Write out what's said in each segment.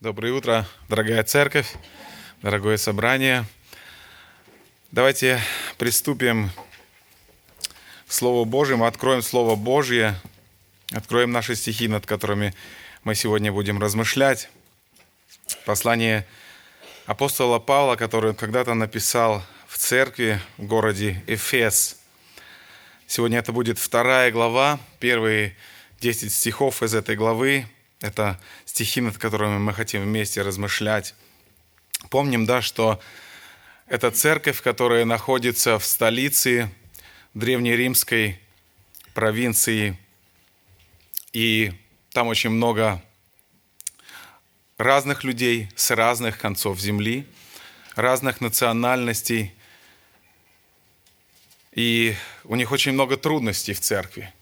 Доброе утро, дорогая церковь, дорогое собрание. Давайте приступим к Слову Божьему, откроем Слово Божье, откроем наши стихи, над которыми мы сегодня будем размышлять. Послание апостола Павла, который он когда-то написал в церкви в городе Эфес. Сегодня это будет вторая глава, первые 10 стихов из этой главы. Это стихи, над которыми мы хотим вместе размышлять. Помним, да, что это церковь, которая находится в столице древнеримской провинции, и там очень много разных людей с разных концов земли, разных национальностей, и у них очень много трудностей в церкви.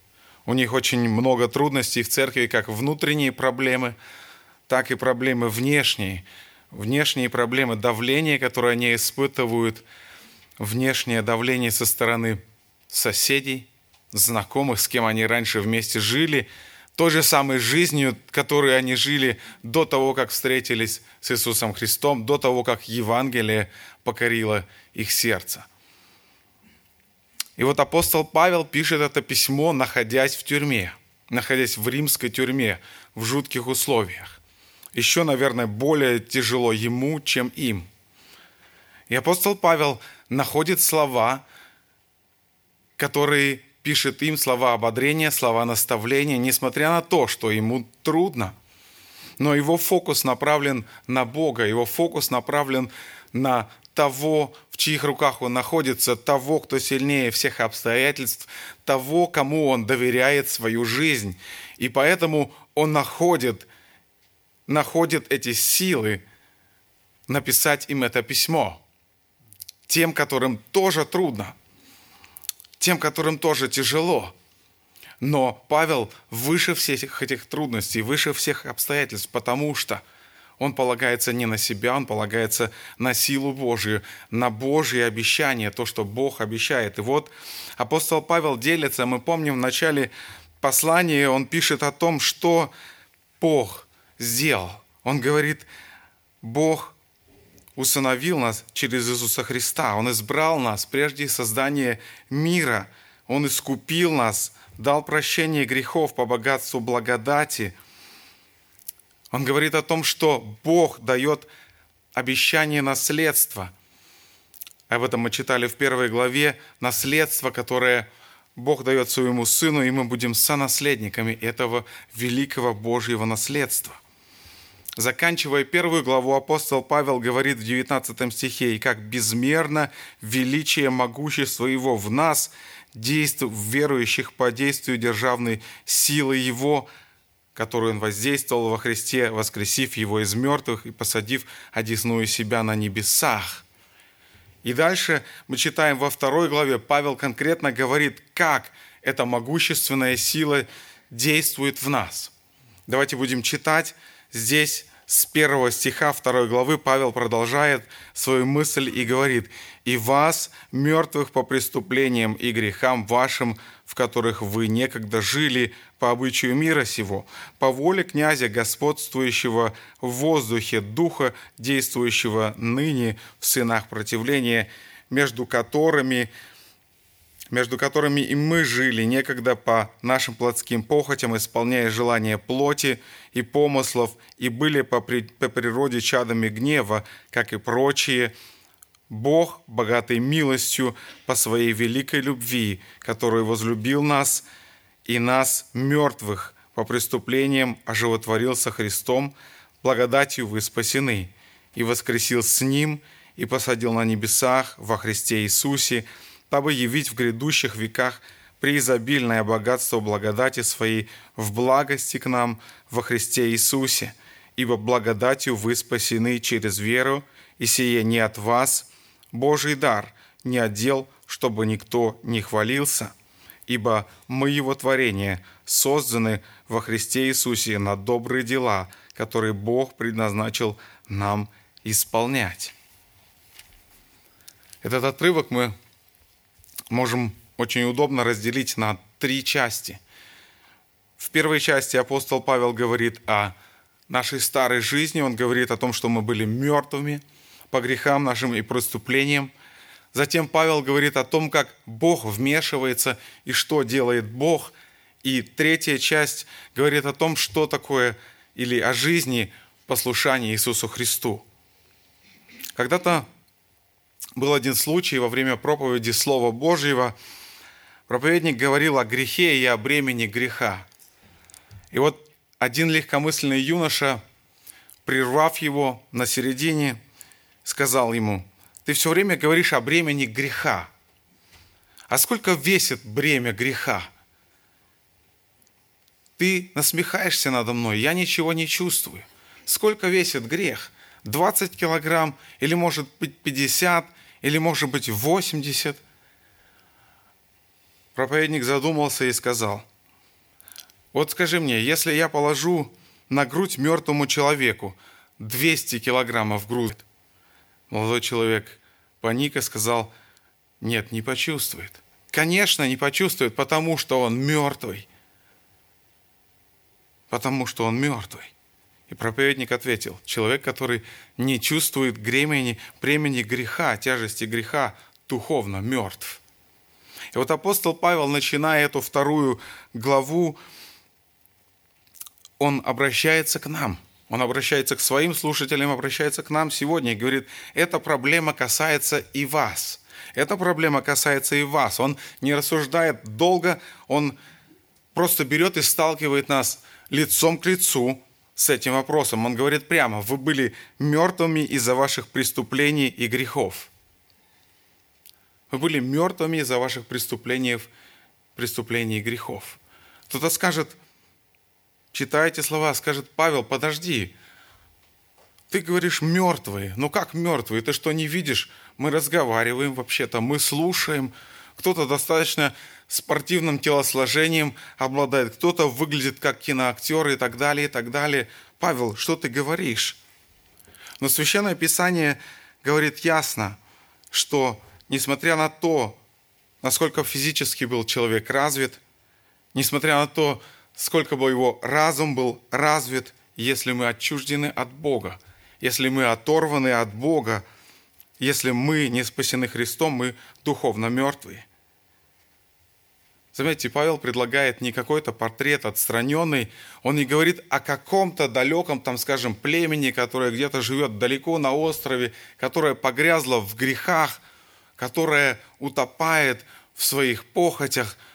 У них очень много трудностей в церкви, как внутренние проблемы – так и проблемы внешние, внешние проблемы давления, которые они испытывают, внешнее давление со стороны соседей, знакомых, с кем они раньше вместе жили, той же самой жизнью, которой они жили до того, как встретились с Иисусом Христом, до того, как Евангелие покорило их сердце. И вот апостол Павел пишет это письмо, находясь в тюрьме, находясь в римской тюрьме, в жутких условиях еще, наверное, более тяжело ему, чем им. И апостол Павел находит слова, которые пишет им слова ободрения, слова наставления, несмотря на то, что ему трудно. Но его фокус направлен на Бога, его фокус направлен на того, в чьих руках он находится, того, кто сильнее всех обстоятельств, того, кому он доверяет свою жизнь. И поэтому он находит находит эти силы написать им это письмо. Тем, которым тоже трудно, тем, которым тоже тяжело. Но Павел выше всех этих трудностей, выше всех обстоятельств, потому что он полагается не на себя, он полагается на силу Божию, на Божье обещание, то, что Бог обещает. И вот апостол Павел делится, мы помним в начале послания, он пишет о том, что Бог сделал. Он говорит, Бог усыновил нас через Иисуса Христа. Он избрал нас прежде создания мира. Он искупил нас, дал прощение грехов по богатству благодати. Он говорит о том, что Бог дает обещание наследства. Об этом мы читали в первой главе. Наследство, которое Бог дает своему Сыну, и мы будем сонаследниками этого великого Божьего наследства. Заканчивая первую главу, апостол Павел говорит в 19 стихе, «И как безмерно величие могущества Его в нас, действует в верующих по действию державной силы Его, которую Он воздействовал во Христе, воскресив Его из мертвых и посадив одесную себя на небесах». И дальше мы читаем во второй главе, Павел конкретно говорит, как эта могущественная сила действует в нас. Давайте будем читать здесь с первого стиха второй главы Павел продолжает свою мысль и говорит, «И вас, мертвых по преступлениям и грехам вашим, в которых вы некогда жили по обычаю мира сего, по воле князя, господствующего в воздухе, духа, действующего ныне в сынах противления, между которыми между которыми и мы жили некогда по нашим плотским похотям, исполняя желания плоти и помыслов, и были по, при, по природе чадами гнева, как и прочие, Бог, богатый милостью по своей великой любви, который возлюбил нас и нас, мертвых, по преступлениям оживотворил со Христом, благодатью вы спасены, и воскресил с Ним, и посадил на небесах во Христе Иисусе, дабы явить в грядущих веках преизобильное богатство благодати Своей в благости к нам во Христе Иисусе, ибо благодатью вы спасены через веру, и сие не от вас, Божий дар, не отдел, чтобы никто не хвалился, ибо мы Его творение, созданы во Христе Иисусе на добрые дела, которые Бог предназначил нам исполнять. Этот отрывок мы можем очень удобно разделить на три части. В первой части апостол Павел говорит о нашей старой жизни. Он говорит о том, что мы были мертвыми по грехам нашим и преступлениям. Затем Павел говорит о том, как Бог вмешивается и что делает Бог. И третья часть говорит о том, что такое или о жизни послушания Иисусу Христу. Когда-то был один случай во время проповеди Слова Божьего. Проповедник говорил о грехе и о бремени греха. И вот один легкомысленный юноша, прервав его на середине, сказал ему, «Ты все время говоришь о бремени греха. А сколько весит бремя греха? Ты насмехаешься надо мной, я ничего не чувствую. Сколько весит грех? 20 килограмм, или может быть 50, или может быть 80? Проповедник задумался и сказал – вот скажи мне, если я положу на грудь мертвому человеку 200 килограммов грудь, молодой человек паник и сказал, нет, не почувствует. Конечно, не почувствует, потому что он мертвый. Потому что он мертвый. И проповедник ответил, человек, который не чувствует бремени, бремени греха, тяжести греха, духовно мертв. И вот апостол Павел, начиная эту вторую главу, он обращается к нам. Он обращается к своим слушателям, обращается к нам сегодня и говорит, эта проблема касается и вас. Эта проблема касается и вас. Он не рассуждает долго, он просто берет и сталкивает нас лицом к лицу с этим вопросом. Он говорит прямо, вы были мертвыми из-за ваших преступлений и грехов. Вы были мертвыми из-за ваших преступлений, преступлений и грехов. Кто-то скажет, читая эти слова, скажет Павел, подожди, ты говоришь мертвые. Ну как мертвые? Ты что, не видишь? Мы разговариваем вообще-то, мы слушаем. Кто-то достаточно спортивным телосложением обладает, кто-то выглядит как киноактер и так далее, и так далее. Павел, что ты говоришь? Но Священное Писание говорит ясно, что несмотря на то, насколько физически был человек развит, несмотря на то, сколько бы его разум был развит, если мы отчуждены от Бога, если мы оторваны от Бога, если мы не спасены Христом, мы духовно мертвые. Заметьте, Павел предлагает не какой-то портрет отстраненный, он не говорит о каком-то далеком, там, скажем, племени, которое где-то живет далеко на острове, которое погрязло в грехах, которое утопает в своих похотях –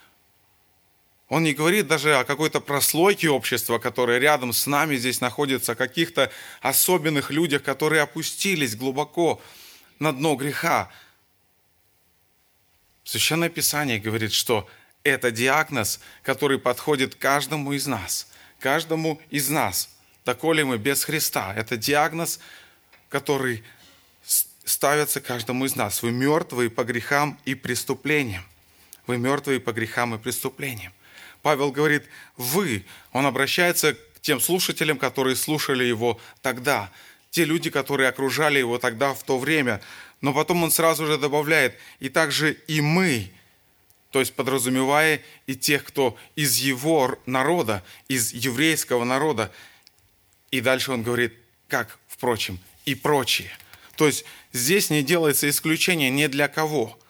он не говорит даже о какой-то прослойке общества, которая рядом с нами здесь находится, о каких-то особенных людях, которые опустились глубоко на дно греха. Священное Писание говорит, что это диагноз, который подходит каждому из нас. Каждому из нас. Доколе мы без Христа. Это диагноз, который ставится каждому из нас. Вы мертвые по грехам и преступлениям. Вы мертвые по грехам и преступлениям. Павел говорит «вы». Он обращается к тем слушателям, которые слушали его тогда, те люди, которые окружали его тогда в то время. Но потом он сразу же добавляет «и также и мы», то есть подразумевая и тех, кто из его народа, из еврейского народа. И дальше он говорит, как, впрочем, и прочие. То есть здесь не делается исключение ни для кого –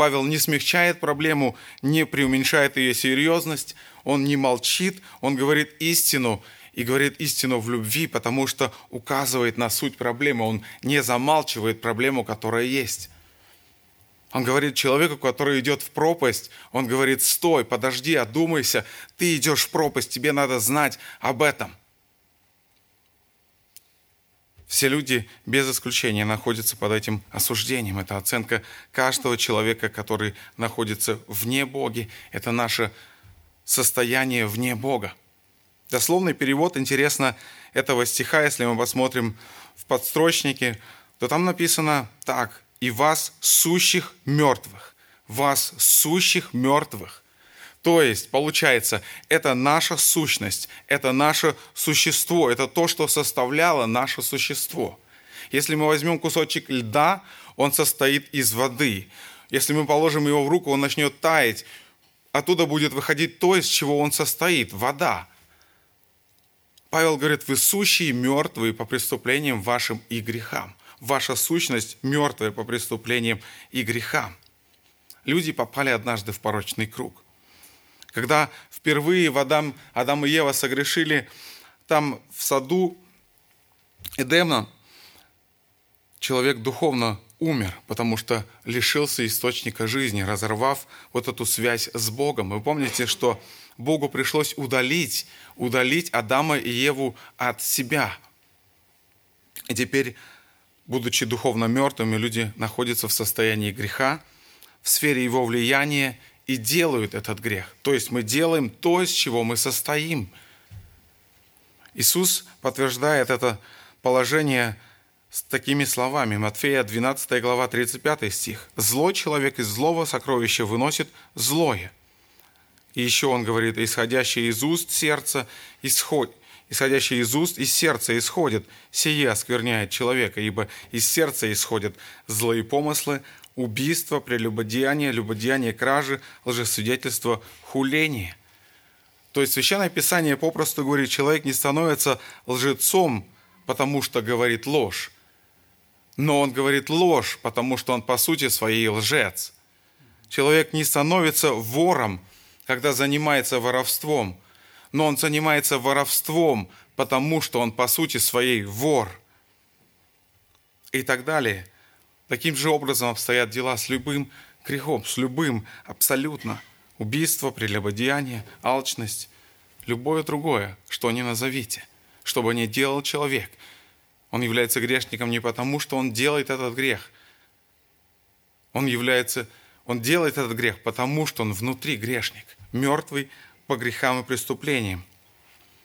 Павел не смягчает проблему, не преуменьшает ее серьезность, он не молчит, он говорит истину, и говорит истину в любви, потому что указывает на суть проблемы, он не замалчивает проблему, которая есть. Он говорит человеку, который идет в пропасть, он говорит, стой, подожди, одумайся, ты идешь в пропасть, тебе надо знать об этом. Все люди без исключения находятся под этим осуждением. Это оценка каждого человека, который находится вне Боги. Это наше состояние вне Бога. Дословный перевод, интересно, этого стиха, если мы посмотрим в подстрочнике, то там написано так. «И вас, сущих мертвых». Вас, сущих мертвых. То есть, получается, это наша сущность, это наше существо, это то, что составляло наше существо. Если мы возьмем кусочек льда, он состоит из воды. Если мы положим его в руку, он начнет таять. Оттуда будет выходить то, из чего он состоит – вода. Павел говорит, вы сущие мертвые по преступлениям вашим и грехам. Ваша сущность мертвая по преступлениям и грехам. Люди попали однажды в порочный круг. Когда впервые в Адам, Адам и Ева согрешили там в саду Эдемна, человек духовно умер, потому что лишился источника жизни, разорвав вот эту связь с Богом. Вы помните, что Богу пришлось удалить, удалить Адама и Еву от себя. И теперь, будучи духовно мертвыми, люди находятся в состоянии греха, в сфере его влияния и делают этот грех. То есть мы делаем то, из чего мы состоим. Иисус подтверждает это положение с такими словами. Матфея 12 глава 35 стих. «Злой человек из злого сокровища выносит злое». И еще он говорит, исходящее из уст сердца исходит, исходящее из уст из сердца исходит, сие оскверняет человека, ибо из сердца исходят злые помыслы, убийство, прелюбодеяние, любодеяние, кражи, лжесвидетельство, хуление. То есть Священное Писание попросту говорит, человек не становится лжецом, потому что говорит ложь, но он говорит ложь, потому что он по сути своей лжец. Человек не становится вором, когда занимается воровством, но он занимается воровством, потому что он по сути своей вор. И так далее. Таким же образом обстоят дела с любым грехом, с любым абсолютно. Убийство, прелюбодеяние, алчность, любое другое, что ни назовите, что бы ни делал человек – он является грешником не потому, что он делает этот грех. Он является, он делает этот грех, потому что он внутри грешник, мертвый по грехам и преступлениям.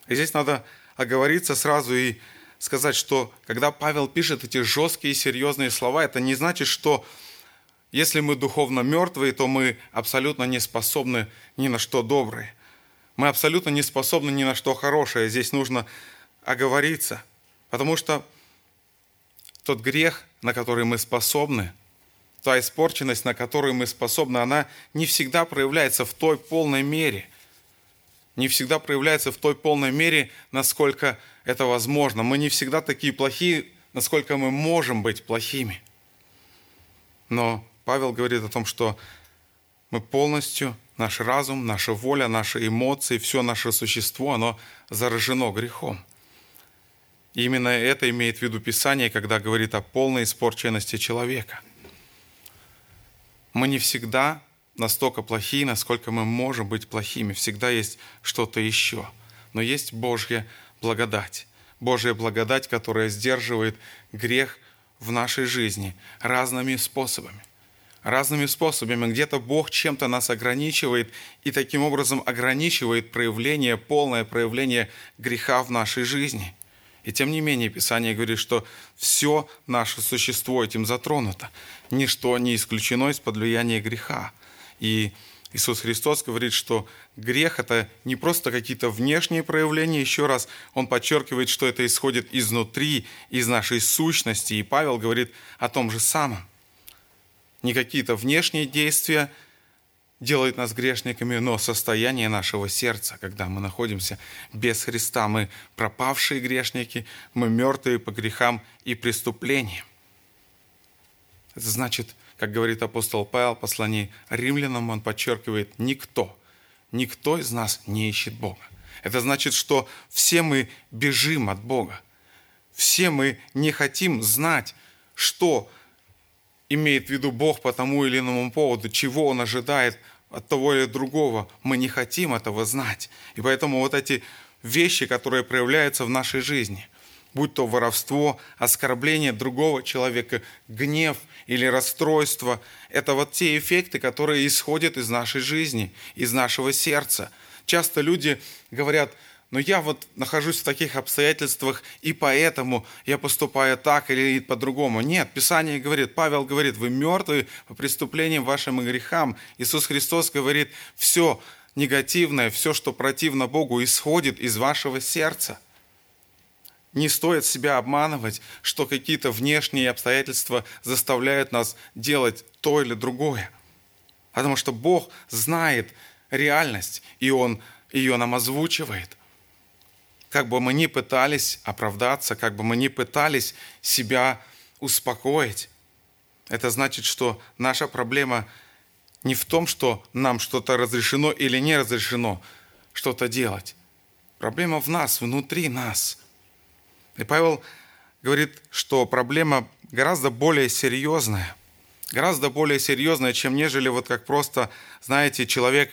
И здесь надо оговориться сразу и сказать, что когда Павел пишет эти жесткие и серьезные слова, это не значит, что если мы духовно мертвые, то мы абсолютно не способны ни на что доброе. Мы абсолютно не способны ни на что хорошее. Здесь нужно оговориться. Потому что тот грех, на который мы способны, та испорченность, на которую мы способны, она не всегда проявляется в той полной мере. Не всегда проявляется в той полной мере, насколько это возможно. Мы не всегда такие плохие, насколько мы можем быть плохими. Но Павел говорит о том, что мы полностью, наш разум, наша воля, наши эмоции, все наше существо, оно заражено грехом – и именно это имеет в виду Писание, когда говорит о полной испорченности человека. Мы не всегда настолько плохие, насколько мы можем быть плохими. Всегда есть что-то еще. Но есть Божья благодать. Божья благодать, которая сдерживает грех в нашей жизни разными способами. Разными способами. Где-то Бог чем-то нас ограничивает и таким образом ограничивает проявление, полное проявление греха в нашей жизни – и тем не менее Писание говорит, что все наше существо этим затронуто. Ничто не исключено из-под влияния греха. И Иисус Христос говорит, что грех – это не просто какие-то внешние проявления. Еще раз, Он подчеркивает, что это исходит изнутри, из нашей сущности. И Павел говорит о том же самом. Не какие-то внешние действия – делает нас грешниками, но состояние нашего сердца, когда мы находимся без Христа, мы пропавшие грешники, мы мертвые по грехам и преступлениям. Это значит, как говорит апостол Павел в послании римлянам, он подчеркивает, никто, никто из нас не ищет Бога. Это значит, что все мы бежим от Бога. Все мы не хотим знать, что имеет в виду Бог по тому или иному поводу, чего Он ожидает от того или другого. Мы не хотим этого знать. И поэтому вот эти вещи, которые проявляются в нашей жизни, будь то воровство, оскорбление другого человека, гнев или расстройство, это вот те эффекты, которые исходят из нашей жизни, из нашего сердца. Часто люди говорят – но я вот нахожусь в таких обстоятельствах, и поэтому я поступаю так или по-другому. Нет, Писание говорит, Павел говорит, вы мертвы по преступлениям вашим и грехам. Иисус Христос говорит, все негативное, все, что противно Богу, исходит из вашего сердца. Не стоит себя обманывать, что какие-то внешние обстоятельства заставляют нас делать то или другое. Потому что Бог знает реальность, и Он ее нам озвучивает – как бы мы ни пытались оправдаться, как бы мы ни пытались себя успокоить, это значит, что наша проблема не в том, что нам что-то разрешено или не разрешено что-то делать. Проблема в нас, внутри нас. И Павел говорит, что проблема гораздо более серьезная. Гораздо более серьезная, чем нежели вот как просто, знаете, человек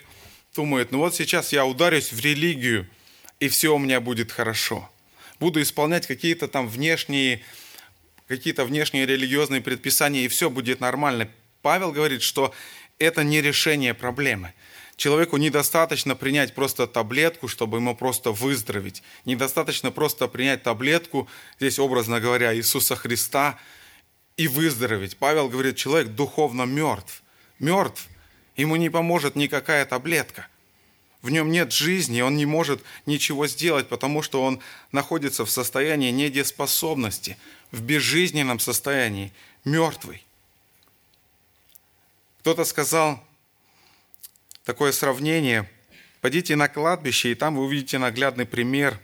думает, ну вот сейчас я ударюсь в религию, и все у меня будет хорошо. Буду исполнять какие-то там внешние какие-то внешние религиозные предписания, и все будет нормально. Павел говорит, что это не решение проблемы. Человеку недостаточно принять просто таблетку, чтобы ему просто выздороветь. Недостаточно просто принять таблетку, здесь образно говоря, Иисуса Христа, и выздороветь. Павел говорит, человек духовно мертв. Мертв. Ему не поможет никакая таблетка. В нем нет жизни, он не может ничего сделать, потому что он находится в состоянии недееспособности в безжизненном состоянии, мертвый. Кто-то сказал такое сравнение. Пойдите на кладбище, и там вы увидите наглядный пример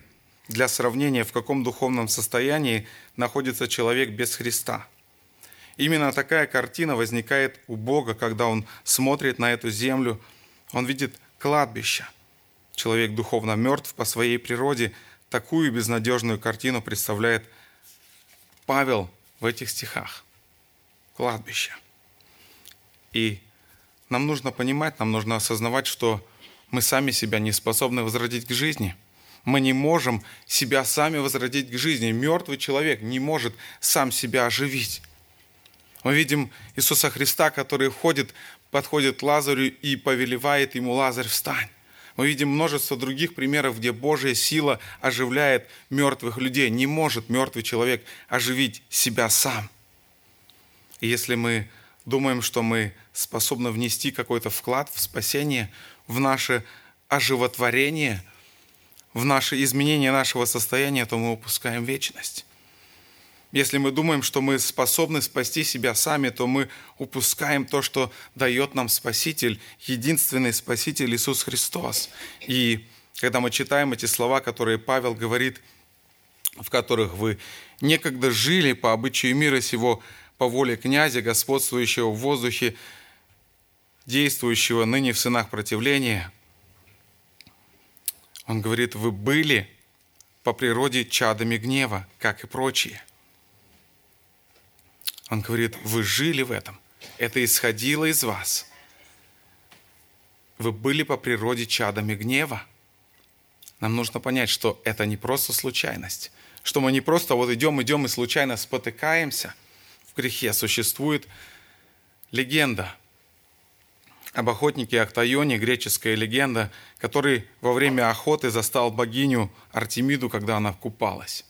для сравнения, в каком духовном состоянии находится человек без Христа. Именно такая картина возникает у Бога, когда Он смотрит на эту землю. Он видит кладбище. Человек духовно мертв по своей природе. Такую безнадежную картину представляет Павел в этих стихах. Кладбище. И нам нужно понимать, нам нужно осознавать, что мы сами себя не способны возродить к жизни. Мы не можем себя сами возродить к жизни. Мертвый человек не может сам себя оживить. Мы видим Иисуса Христа, который входит, подходит к Лазарю и повелевает ему «Лазарь, встань». Мы видим множество других примеров, где Божья сила оживляет мертвых людей. Не может мертвый человек оживить себя сам. И если мы думаем, что мы способны внести какой-то вклад в спасение, в наше оживотворение, в наше изменение нашего состояния, то мы упускаем вечность. Если мы думаем, что мы способны спасти себя сами, то мы упускаем то, что дает нам Спаситель, единственный Спаситель Иисус Христос. И когда мы читаем эти слова, которые Павел говорит, в которых вы некогда жили по обычаю мира сего, по воле князя, господствующего в воздухе, действующего ныне в сынах противления, он говорит, вы были по природе чадами гнева, как и прочие. Он говорит, вы жили в этом. Это исходило из вас. Вы были по природе чадами гнева. Нам нужно понять, что это не просто случайность. Что мы не просто вот идем, идем и случайно спотыкаемся в грехе. Существует легенда об охотнике Актайоне, греческая легенда, который во время охоты застал богиню Артемиду, когда она купалась.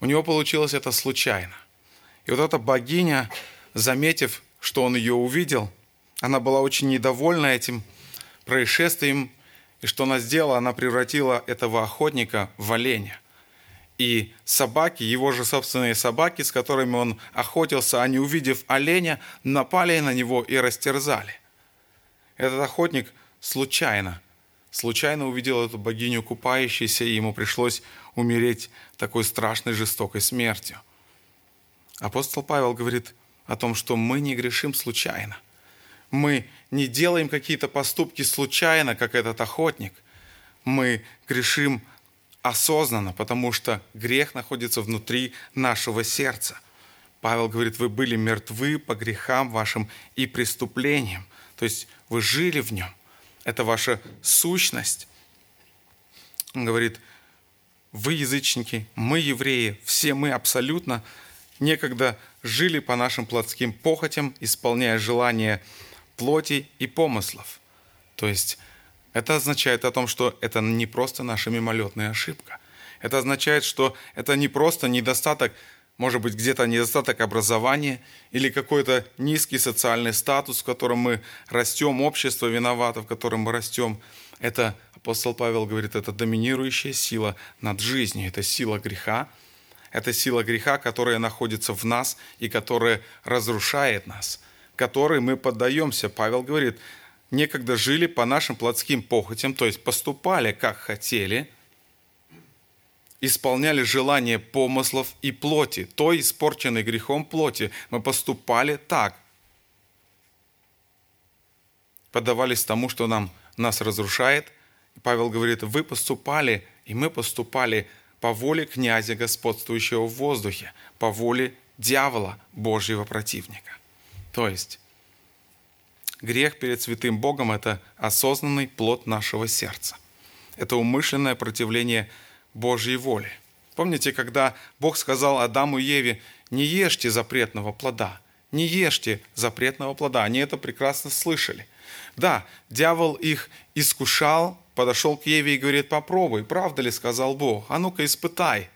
У него получилось это случайно. И вот эта богиня, заметив, что он ее увидел, она была очень недовольна этим происшествием, и что она сделала? Она превратила этого охотника в оленя. И собаки, его же собственные собаки, с которыми он охотился, они, увидев оленя, напали на него и растерзали. Этот охотник случайно, случайно увидел эту богиню купающейся, и ему пришлось умереть такой страшной жестокой смертью. Апостол Павел говорит о том, что мы не грешим случайно. Мы не делаем какие-то поступки случайно, как этот охотник. Мы грешим осознанно, потому что грех находится внутри нашего сердца. Павел говорит, вы были мертвы по грехам вашим и преступлениям. То есть вы жили в нем. Это ваша сущность. Он говорит, вы язычники, мы евреи, все мы абсолютно некогда жили по нашим плотским похотям, исполняя желания плоти и помыслов. То есть это означает о том, что это не просто наша мимолетная ошибка. Это означает, что это не просто недостаток, может быть, где-то недостаток образования или какой-то низкий социальный статус, в котором мы растем, общество виновато, в котором мы растем. Это, апостол Павел говорит, это доминирующая сила над жизнью, это сила греха, это сила греха, которая находится в нас и которая разрушает нас, которой мы поддаемся. Павел говорит, некогда жили по нашим плотским похотям, то есть поступали, как хотели, исполняли желания помыслов и плоти, той испорченной грехом плоти. Мы поступали так. Подавались тому, что нам, нас разрушает. Павел говорит, вы поступали, и мы поступали по воле князя, господствующего в воздухе, по воле дьявола, Божьего противника. То есть, грех перед святым Богом – это осознанный плод нашего сердца. Это умышленное противление Божьей воле. Помните, когда Бог сказал Адаму и Еве, не ешьте запретного плода, не ешьте запретного плода. Они это прекрасно слышали. Да, дьявол их искушал, подошел к Еве и говорит, попробуй, правда ли сказал Бог, а ну-ка испытай.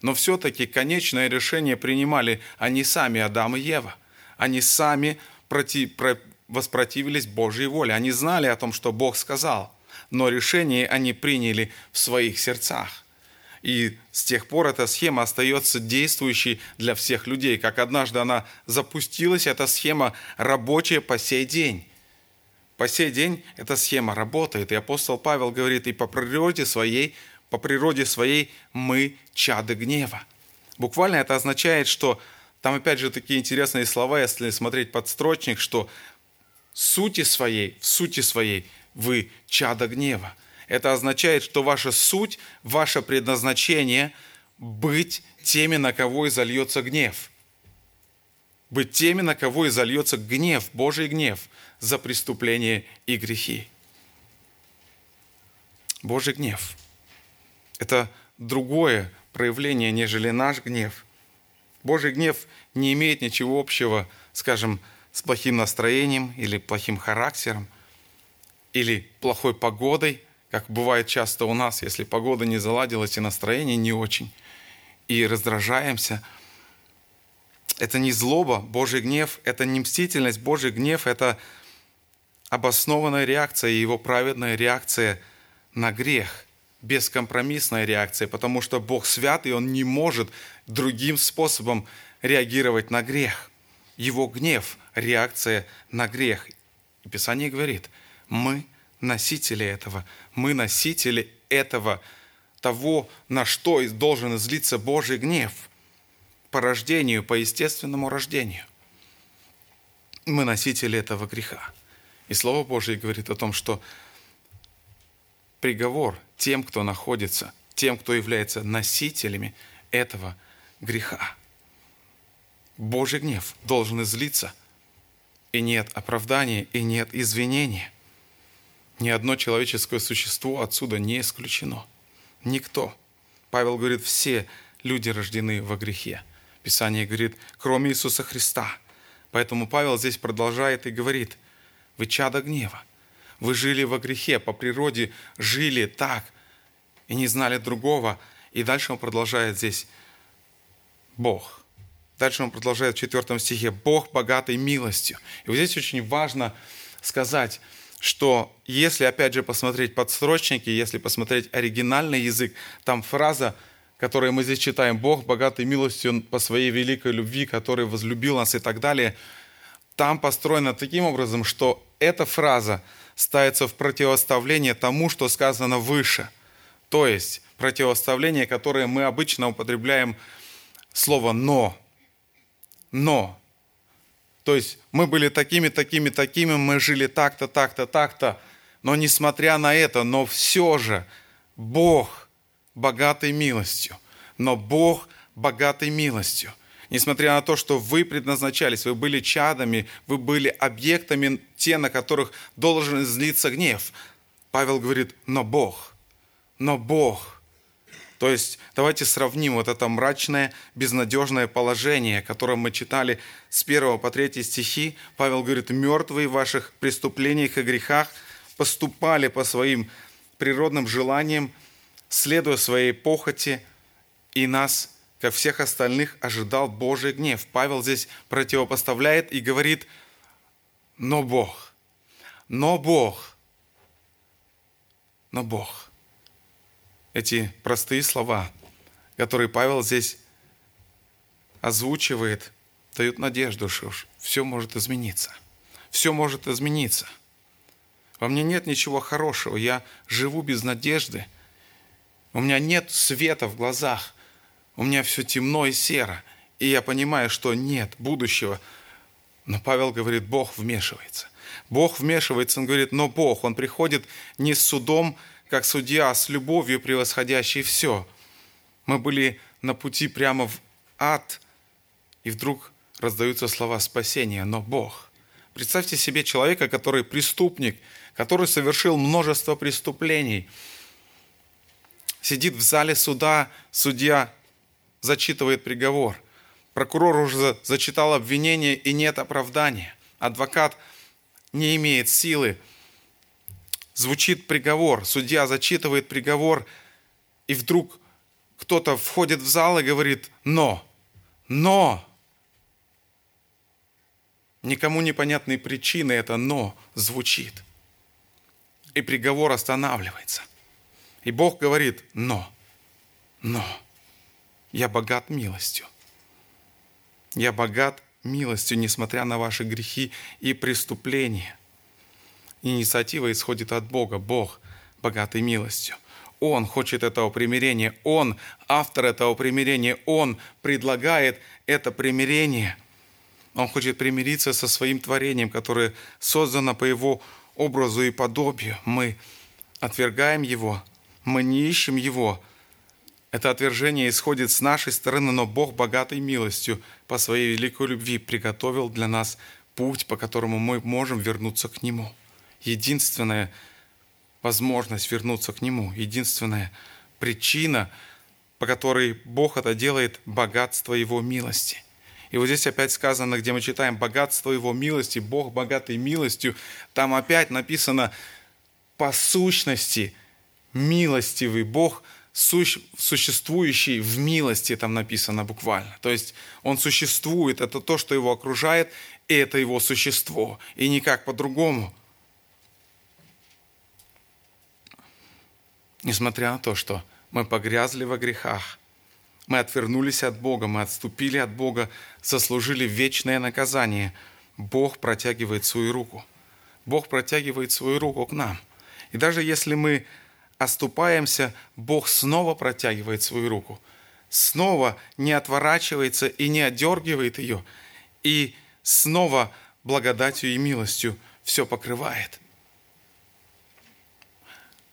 Но все-таки конечное решение принимали они сами, Адам и Ева. Они сами против, воспротивились Божьей воле. Они знали о том, что Бог сказал, но решение они приняли в своих сердцах. И с тех пор эта схема остается действующей для всех людей. Как однажды она запустилась, эта схема рабочая по сей день. По сей день эта схема работает. И апостол Павел говорит, и по природе своей, по природе своей мы чады гнева. Буквально это означает, что там опять же такие интересные слова, если смотреть подстрочник, что сути своей, в сути своей вы чада гнева. Это означает, что ваша суть, ваше предназначение – быть теми, на кого и зальется гнев. Быть теми, на кого и зальется гнев, Божий гнев за преступления и грехи. Божий гнев – это другое проявление, нежели наш гнев. Божий гнев не имеет ничего общего, скажем, с плохим настроением или плохим характером, или плохой погодой – как бывает часто у нас, если погода не заладилась и настроение не очень, и раздражаемся. Это не злоба, Божий гнев, это не мстительность, Божий гнев – это обоснованная реакция, его праведная реакция на грех, бескомпромиссная реакция, потому что Бог свят, и Он не может другим способом реагировать на грех. Его гнев – реакция на грех. И Писание говорит, мы – носители этого. Мы носители этого, того, на что должен излиться Божий гнев по рождению, по естественному рождению. Мы носители этого греха. И Слово Божье говорит о том, что приговор тем, кто находится, тем, кто является носителями этого греха. Божий гнев должен излиться, и нет оправдания, и нет извинения – ни одно человеческое существо отсюда не исключено. Никто. Павел говорит, все люди рождены во грехе. Писание говорит, кроме Иисуса Христа. Поэтому Павел здесь продолжает и говорит, вы чадо гнева. Вы жили во грехе, по природе жили так и не знали другого. И дальше он продолжает здесь Бог. Дальше он продолжает в четвертом стихе. Бог богатый милостью. И вот здесь очень важно сказать, что если, опять же, посмотреть подстрочники, если посмотреть оригинальный язык, там фраза, которую мы здесь читаем, «Бог, богатый милостью по своей великой любви, который возлюбил нас» и так далее, там построена таким образом, что эта фраза ставится в противоставление тому, что сказано выше. То есть противоставление, которое мы обычно употребляем слово «но». «Но». То есть мы были такими, такими, такими, мы жили так-то, так-то, так-то. Но несмотря на это, но все же Бог богатый милостью. Но Бог богатый милостью. Несмотря на то, что вы предназначались, вы были чадами, вы были объектами, те, на которых должен излиться гнев. Павел говорит, но Бог, но Бог – то есть давайте сравним вот это мрачное, безнадежное положение, которое мы читали с 1 по 3 стихи. Павел говорит, мертвые в ваших преступлениях и грехах поступали по своим природным желаниям, следуя своей похоти, и нас, как всех остальных, ожидал Божий гнев. Павел здесь противопоставляет и говорит, но Бог, но Бог, но Бог – эти простые слова, которые Павел здесь озвучивает, дают надежду, что все может измениться. Все может измениться. Во мне нет ничего хорошего, я живу без надежды. У меня нет света в глазах. У меня все темно и серо. И я понимаю, что нет будущего. Но Павел говорит, Бог вмешивается. Бог вмешивается, он говорит, но Бог, он приходит не с судом, как судья, с любовью, превосходящей все. Мы были на пути прямо в ад, и вдруг раздаются слова спасения, но Бог. Представьте себе человека, который преступник, который совершил множество преступлений. Сидит в зале суда, судья зачитывает приговор. Прокурор уже зачитал обвинение и нет оправдания. Адвокат не имеет силы. Звучит приговор, судья зачитывает приговор, и вдруг кто-то входит в зал и говорит «но», «но», Никому непонятные причины это «но» звучит. И приговор останавливается. И Бог говорит «но, но, я богат милостью». Я богат милостью, несмотря на ваши грехи и преступления. Инициатива исходит от Бога. Бог богатый милостью. Он хочет этого примирения. Он автор этого примирения. Он предлагает это примирение – он хочет примириться со своим творением, которое создано по Его образу и подобию. Мы отвергаем Его, мы не ищем Его. Это отвержение исходит с нашей стороны, но Бог, богатой милостью, по своей великой любви приготовил для нас путь, по которому мы можем вернуться к Нему. Единственная возможность вернуться к Нему, единственная причина, по которой Бог это делает, богатство Его милости – и вот здесь опять сказано, где мы читаем богатство Его милости, Бог богатый милостью, там опять написано по сущности милостивый Бог, существующий в милости, там написано буквально. То есть Он существует, это то, что Его окружает, и это Его существо, и никак по-другому. Несмотря на то, что мы погрязли во грехах, мы отвернулись от Бога, мы отступили от Бога, заслужили вечное наказание. Бог протягивает свою руку. Бог протягивает свою руку к нам. И даже если мы оступаемся, Бог снова протягивает свою руку. Снова не отворачивается и не отдергивает ее. И снова благодатью и милостью все покрывает.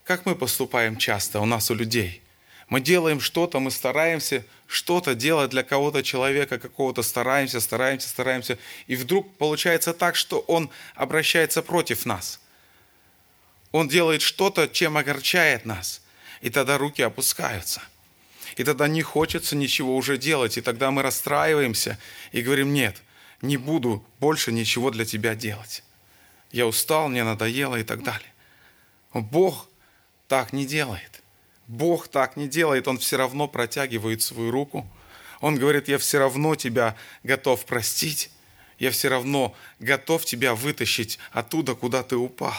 Как мы поступаем часто у нас, у людей – мы делаем что-то, мы стараемся что-то делать для кого-то человека, какого-то стараемся, стараемся, стараемся. И вдруг получается так, что он обращается против нас. Он делает что-то, чем огорчает нас. И тогда руки опускаются. И тогда не хочется ничего уже делать. И тогда мы расстраиваемся и говорим, нет, не буду больше ничего для тебя делать. Я устал, мне надоело и так далее. Бог так не делает. Бог так не делает, Он все равно протягивает свою руку. Он говорит, я все равно тебя готов простить, я все равно готов тебя вытащить оттуда, куда ты упал.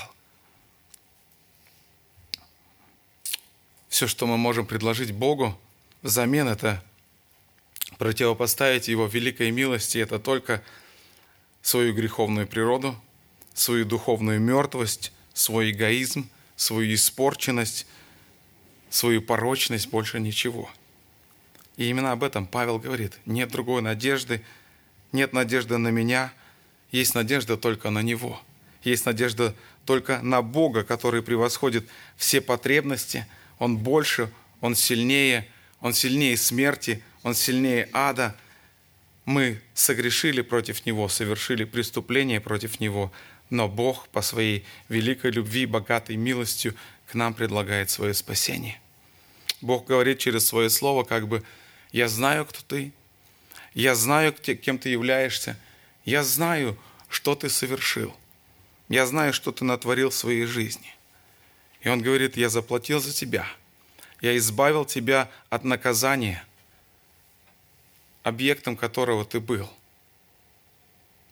Все, что мы можем предложить Богу взамен, это противопоставить Его великой милости, это только свою греховную природу, свою духовную мертвость, свой эгоизм, свою испорченность – свою порочность, больше ничего. И именно об этом Павел говорит. Нет другой надежды, нет надежды на меня, есть надежда только на Него. Есть надежда только на Бога, который превосходит все потребности. Он больше, Он сильнее, Он сильнее смерти, Он сильнее ада. Мы согрешили против Него, совершили преступление против Него, но Бог по своей великой любви, богатой милостью к нам предлагает свое спасение. Бог говорит через свое слово, как бы, я знаю, кто ты, я знаю, кем ты являешься, я знаю, что ты совершил, я знаю, что ты натворил в своей жизни. И Он говорит, я заплатил за тебя, я избавил тебя от наказания, объектом которого ты был.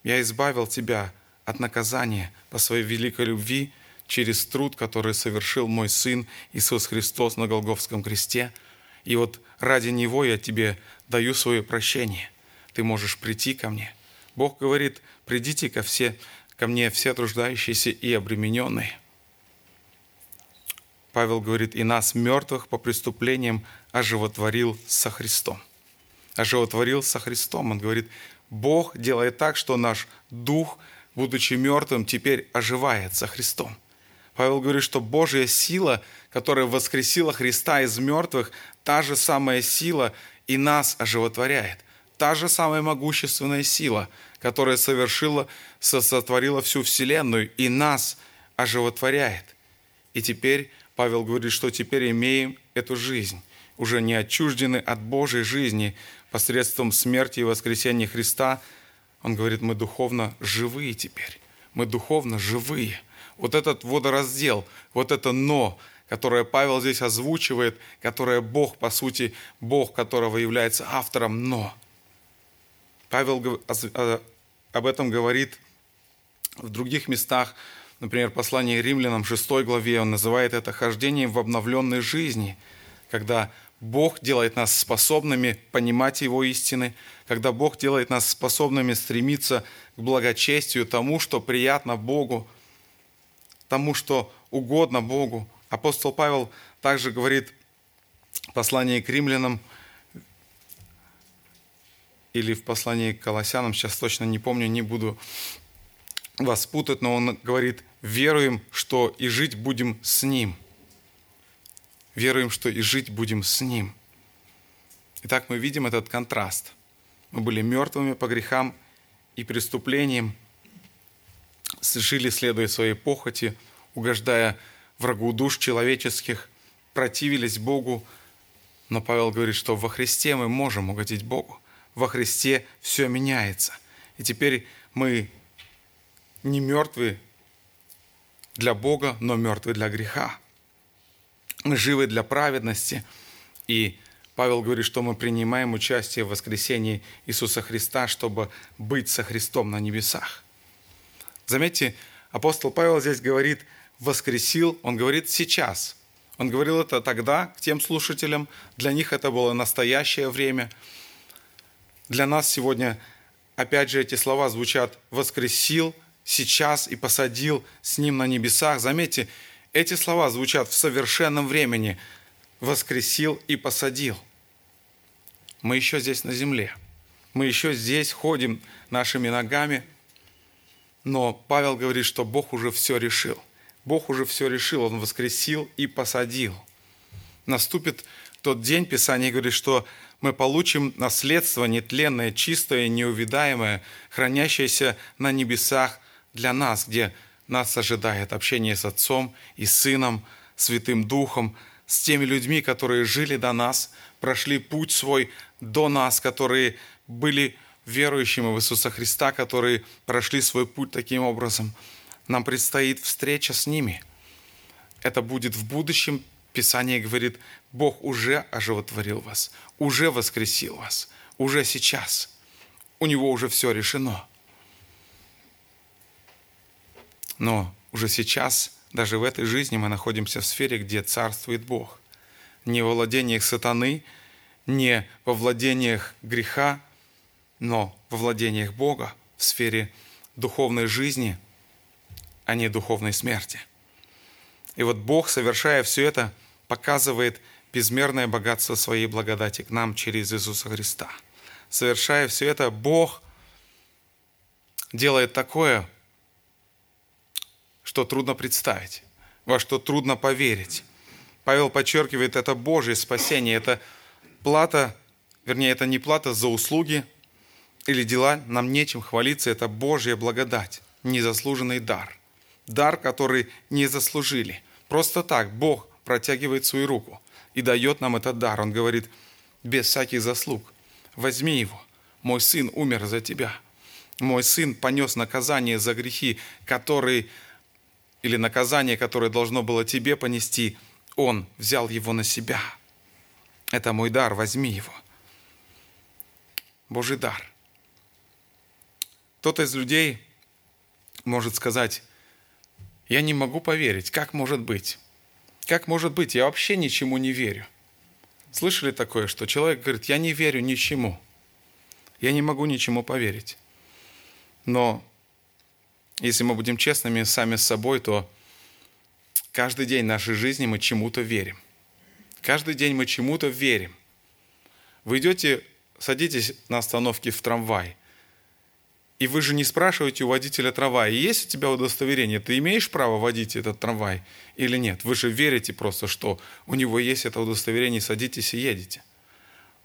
Я избавил тебя от наказания по своей великой любви – через труд, который совершил мой Сын Иисус Христос на Голговском кресте. И вот ради Него я тебе даю свое прощение. Ты можешь прийти ко мне. Бог говорит, придите ко, все, ко мне все труждающиеся и обремененные. Павел говорит, и нас, мертвых по преступлениям, оживотворил со Христом. Оживотворил со Христом. Он говорит, Бог делает так, что наш дух, будучи мертвым, теперь оживает со Христом. Павел говорит, что Божья сила, которая воскресила Христа из мертвых, та же самая сила и нас оживотворяет. Та же самая могущественная сила, которая совершила, сотворила всю Вселенную и нас оживотворяет. И теперь Павел говорит, что теперь имеем эту жизнь, уже не отчуждены от Божьей жизни посредством смерти и воскресения Христа. Он говорит, мы духовно живые теперь. Мы духовно живые. Вот этот водораздел, вот это «но», которое Павел здесь озвучивает, которое Бог, по сути, Бог, которого является автором «но». Павел об этом говорит в других местах, например, послание римлянам 6 главе, он называет это хождением в обновленной жизни, когда Бог делает нас способными понимать Его истины, когда Бог делает нас способными стремиться к благочестию, тому, что приятно Богу, тому, что угодно Богу. Апостол Павел также говорит в послании к римлянам или в послании к колоссянам, сейчас точно не помню, не буду вас путать, но он говорит, веруем, что и жить будем с Ним. Веруем, что и жить будем с Ним. Итак, мы видим этот контраст. Мы были мертвыми по грехам и преступлениям, жили, следуя своей похоти, угождая врагу душ человеческих, противились Богу. Но Павел говорит, что во Христе мы можем угодить Богу. Во Христе все меняется. И теперь мы не мертвы для Бога, но мертвы для греха. Мы живы для праведности. И Павел говорит, что мы принимаем участие в воскресении Иисуса Христа, чтобы быть со Христом на небесах. Заметьте, апостол Павел здесь говорит «воскресил», он говорит «сейчас». Он говорил это тогда к тем слушателям, для них это было настоящее время. Для нас сегодня, опять же, эти слова звучат «воскресил», «сейчас» и «посадил с ним на небесах». Заметьте, эти слова звучат в совершенном времени «воскресил и посадил». Мы еще здесь на земле. Мы еще здесь ходим нашими ногами – но Павел говорит, что Бог уже все решил. Бог уже все решил, Он воскресил и посадил. Наступит тот день, Писание говорит, что мы получим наследство нетленное, чистое, неувидаемое, хранящееся на небесах для нас, где нас ожидает общение с Отцом и Сыном, Святым Духом, с теми людьми, которые жили до нас, прошли путь свой до нас, которые были верующими в Иисуса Христа, которые прошли свой путь таким образом. Нам предстоит встреча с ними. Это будет в будущем. Писание говорит, Бог уже оживотворил вас, уже воскресил вас, уже сейчас. У Него уже все решено. Но уже сейчас, даже в этой жизни мы находимся в сфере, где царствует Бог. Не во владениях сатаны, не во владениях греха, но во владениях Бога в сфере духовной жизни, а не духовной смерти. И вот Бог, совершая все это, показывает безмерное богатство своей благодати к нам через Иисуса Христа. Совершая все это, Бог делает такое, что трудно представить, во что трудно поверить. Павел подчеркивает, это Божье спасение, это плата, вернее, это не плата за услуги – или дела, нам нечем хвалиться, это Божья благодать, незаслуженный дар. Дар, который не заслужили. Просто так Бог протягивает свою руку и дает нам этот дар. Он говорит, без всяких заслуг, возьми его. Мой сын умер за тебя. Мой сын понес наказание за грехи, которые, или наказание, которое должно было тебе понести, он взял его на себя. Это мой дар, возьми его. Божий дар – кто-то из людей может сказать, я не могу поверить, как может быть? Как может быть? Я вообще ничему не верю. Слышали такое, что человек говорит, я не верю ничему. Я не могу ничему поверить. Но если мы будем честными сами с собой, то Каждый день нашей жизни мы чему-то верим. Каждый день мы чему-то верим. Вы идете, садитесь на остановке в трамвай, и вы же не спрашиваете у водителя трамвая, есть у тебя удостоверение, ты имеешь право водить этот трамвай или нет? Вы же верите просто, что у него есть это удостоверение, садитесь и едете.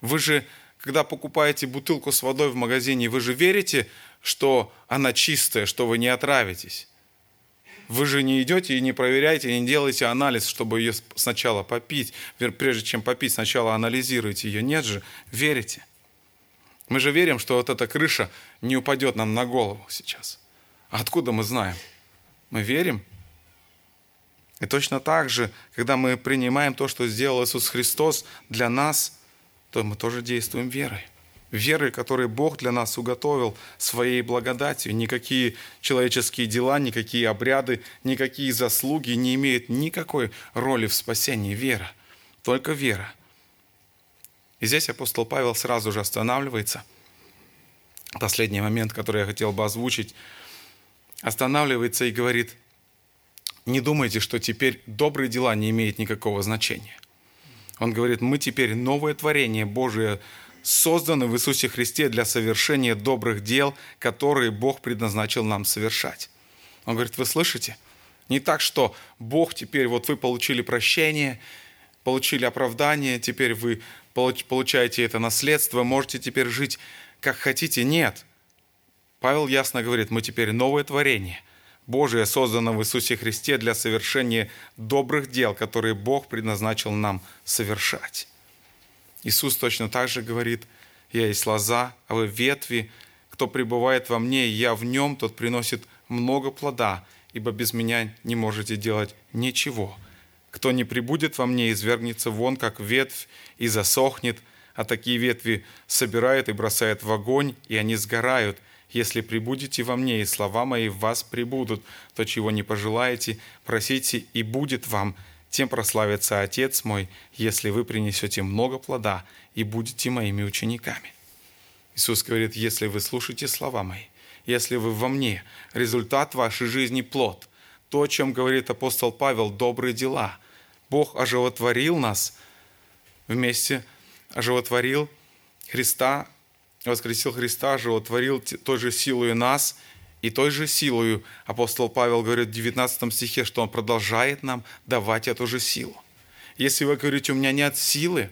Вы же, когда покупаете бутылку с водой в магазине, вы же верите, что она чистая, что вы не отравитесь. Вы же не идете и не проверяете, не делаете анализ, чтобы ее сначала попить. Прежде чем попить, сначала анализируете ее. Нет же, верите. Мы же верим, что вот эта крыша не упадет нам на голову сейчас. А откуда мы знаем? Мы верим. И точно так же, когда мы принимаем то, что сделал Иисус Христос для нас, то мы тоже действуем верой веры, которую Бог для нас уготовил своей благодатью. Никакие человеческие дела, никакие обряды, никакие заслуги не имеют никакой роли в спасении. Вера, только вера. И здесь апостол Павел сразу же останавливается. Последний момент, который я хотел бы озвучить, останавливается и говорит, не думайте, что теперь добрые дела не имеют никакого значения. Он говорит, мы теперь новое творение Божие созданы в Иисусе Христе для совершения добрых дел, которые Бог предназначил нам совершать. Он говорит, вы слышите? Не так, что Бог теперь, вот вы получили прощение, получили оправдание, теперь вы получаете это наследство, можете теперь жить как хотите. Нет. Павел ясно говорит, мы теперь новое творение. Божие создано в Иисусе Христе для совершения добрых дел, которые Бог предназначил нам совершать. Иисус точно так же говорит, «Я есть лоза, а вы ветви. Кто пребывает во мне, и я в нем, тот приносит много плода, ибо без меня не можете делать ничего. Кто не прибудет во мне, извергнется вон, как ветвь, и засохнет, а такие ветви собирают и бросают в огонь, и они сгорают. Если прибудете во мне, и слова мои в вас прибудут, то, чего не пожелаете, просите, и будет вам, тем прославится Отец мой, если вы принесете много плода и будете моими учениками. Иисус говорит, если вы слушаете слова мои, если вы во мне, результат вашей жизни – плод. То, о чем говорит апостол Павел, добрые дела. Бог оживотворил нас вместе, оживотворил Христа, воскресил Христа, оживотворил той же силой нас – и той же силою апостол Павел говорит в 19 стихе, что он продолжает нам давать эту же силу. Если вы говорите, у меня нет силы,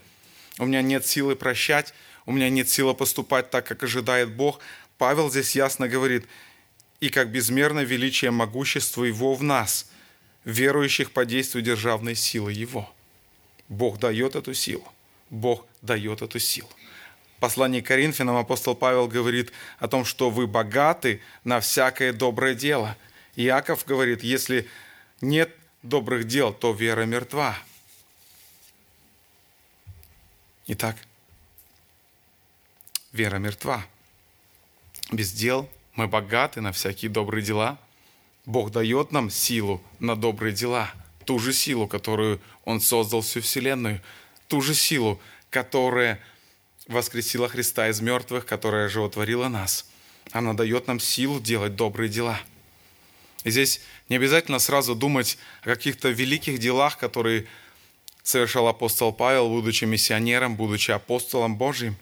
у меня нет силы прощать, у меня нет силы поступать так, как ожидает Бог, Павел здесь ясно говорит, и как безмерно величие могущества Его в нас, верующих по действию державной силы Его. Бог дает эту силу. Бог дает эту силу послании к Коринфянам апостол Павел говорит о том, что вы богаты на всякое доброе дело. Иаков говорит, если нет добрых дел, то вера мертва. Итак, вера мертва. Без дел мы богаты на всякие добрые дела. Бог дает нам силу на добрые дела. Ту же силу, которую Он создал всю Вселенную. Ту же силу, которая воскресила Христа из мертвых, которая животворила нас. Она дает нам силу делать добрые дела. И здесь не обязательно сразу думать о каких-то великих делах, которые совершал апостол Павел, будучи миссионером, будучи апостолом Божьим.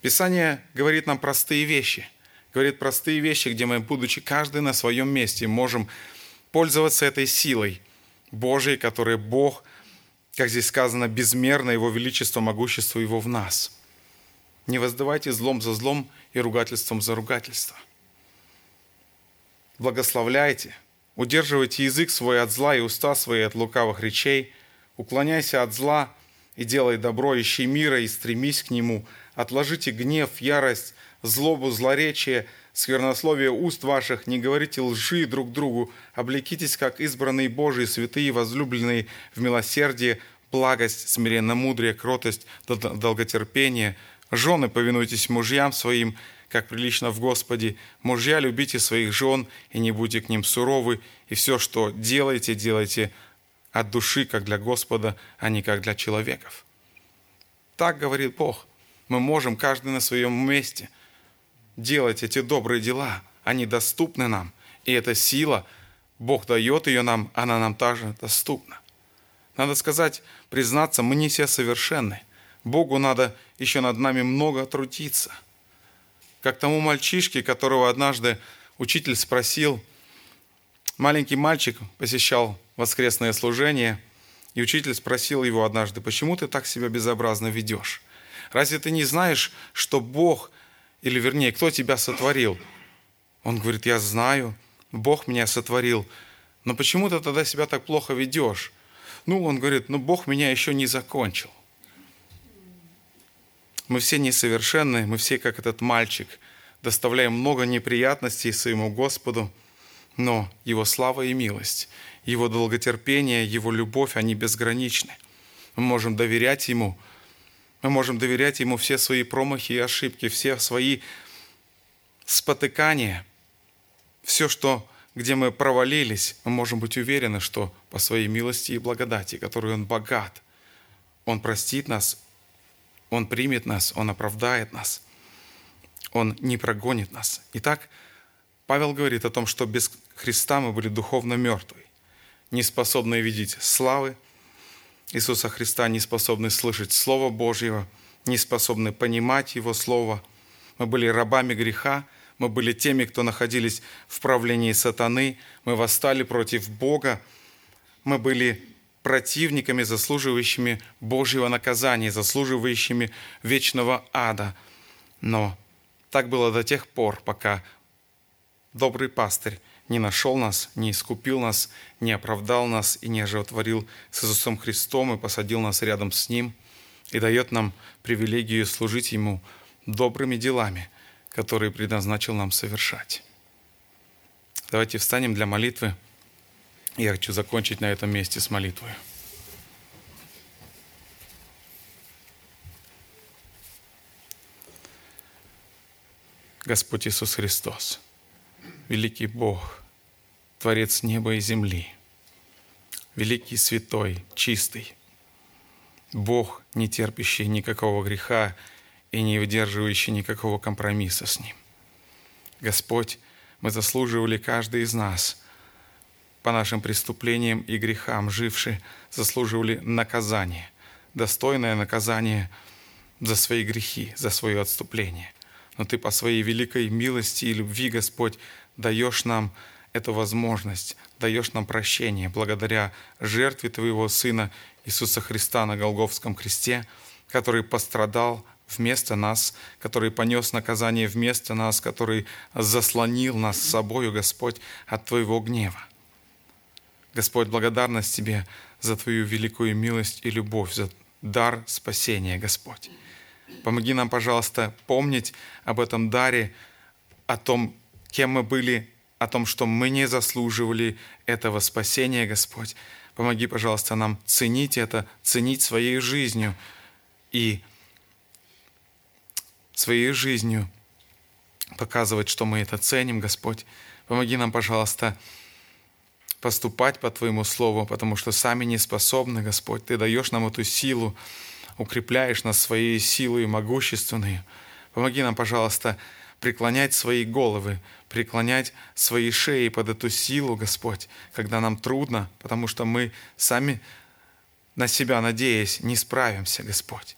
Писание говорит нам простые вещи. Говорит простые вещи, где мы, будучи каждый на своем месте, можем пользоваться этой силой Божией, которую Бог – как здесь сказано, безмерно Его величество, могущество Его в нас. Не воздавайте злом за злом и ругательством за ругательство. Благословляйте, удерживайте язык свой от зла и уста свои от лукавых речей, уклоняйся от зла и делай добро, ищи мира и стремись к нему, отложите гнев, ярость, злобу, злоречие – сквернословие уст ваших, не говорите лжи друг другу, облекитесь, как избранные Божии, святые, возлюбленные в милосердие, благость, смиренно мудрее, кротость, долготерпение. Жены, повинуйтесь мужьям своим, как прилично в Господе. Мужья, любите своих жен и не будьте к ним суровы. И все, что делаете, делайте от души, как для Господа, а не как для человеков. Так говорит Бог. Мы можем каждый на своем месте – делать эти добрые дела. Они доступны нам. И эта сила Бог дает ее нам, она нам также доступна. Надо сказать, признаться, мы не все совершенны. Богу надо еще над нами много трудиться. Как тому мальчишке, которого однажды учитель спросил, маленький мальчик посещал воскресное служение, и учитель спросил его однажды, почему ты так себя безобразно ведешь? Разве ты не знаешь, что Бог, или вернее, кто тебя сотворил? Он говорит, я знаю, Бог меня сотворил, но почему ты тогда себя так плохо ведешь? Ну, он говорит, ну Бог меня еще не закончил. Мы все несовершенны, мы все, как этот мальчик, доставляем много неприятностей своему Господу, но Его слава и милость, Его долготерпение, Его любовь, они безграничны. Мы можем доверять Ему, мы можем доверять Ему все свои промахи и ошибки, все свои спотыкания, все, что где мы провалились, мы можем быть уверены, что по своей милости и благодати, которой Он богат, Он простит нас, Он примет нас, Он оправдает нас, Он не прогонит нас. Итак, Павел говорит о том, что без Христа мы были духовно мертвы, не способны видеть славы Иисуса Христа, не способны слышать Слово Божьего, не способны понимать Его Слово. Мы были рабами греха – мы были теми, кто находились в правлении сатаны, мы восстали против Бога, мы были противниками, заслуживающими Божьего наказания, заслуживающими вечного ада. Но так было до тех пор, пока добрый пастырь не нашел нас, не искупил нас, не оправдал нас и не оживотворил с Иисусом Христом и посадил нас рядом с Ним и дает нам привилегию служить Ему добрыми делами – который предназначил нам совершать. Давайте встанем для молитвы. Я хочу закончить на этом месте с молитвой. Господь Иисус Христос, великий Бог, Творец неба и земли, великий святой, чистый, Бог, не терпящий никакого греха и не выдерживающий никакого компромисса с Ним. Господь, мы заслуживали каждый из нас по нашим преступлениям и грехам, жившие, заслуживали наказание, достойное наказание за свои грехи, за свое отступление. Но Ты по своей великой милости и любви, Господь, даешь нам эту возможность, даешь нам прощение благодаря жертве Твоего Сына Иисуса Христа на Голговском кресте, который пострадал вместо нас, который понес наказание вместо нас, который заслонил нас с собою, Господь, от Твоего гнева. Господь, благодарность Тебе за Твою великую милость и любовь, за дар спасения, Господь. Помоги нам, пожалуйста, помнить об этом даре, о том, кем мы были, о том, что мы не заслуживали этого спасения, Господь. Помоги, пожалуйста, нам ценить это, ценить своей жизнью и своей жизнью показывать, что мы это ценим, Господь. Помоги нам, пожалуйста, поступать по Твоему Слову, потому что сами не способны, Господь. Ты даешь нам эту силу, укрепляешь нас своей силой могущественной. Помоги нам, пожалуйста, преклонять свои головы, преклонять свои шеи под эту силу, Господь, когда нам трудно, потому что мы сами на себя, надеясь, не справимся, Господь.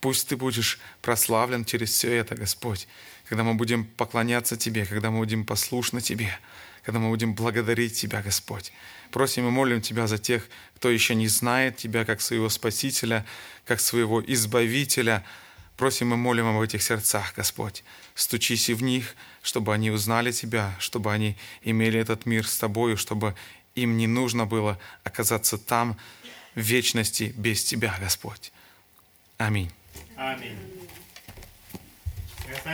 Пусть Ты будешь прославлен через все это, Господь, когда мы будем поклоняться Тебе, когда мы будем послушны Тебе, когда мы будем благодарить Тебя, Господь. Просим и молим Тебя за тех, кто еще не знает Тебя как своего Спасителя, как своего Избавителя. Просим и молим об этих сердцах, Господь. Стучись и в них, чтобы они узнали Тебя, чтобы они имели этот мир с Тобою, чтобы им не нужно было оказаться там в вечности без Тебя, Господь. Аминь. Está.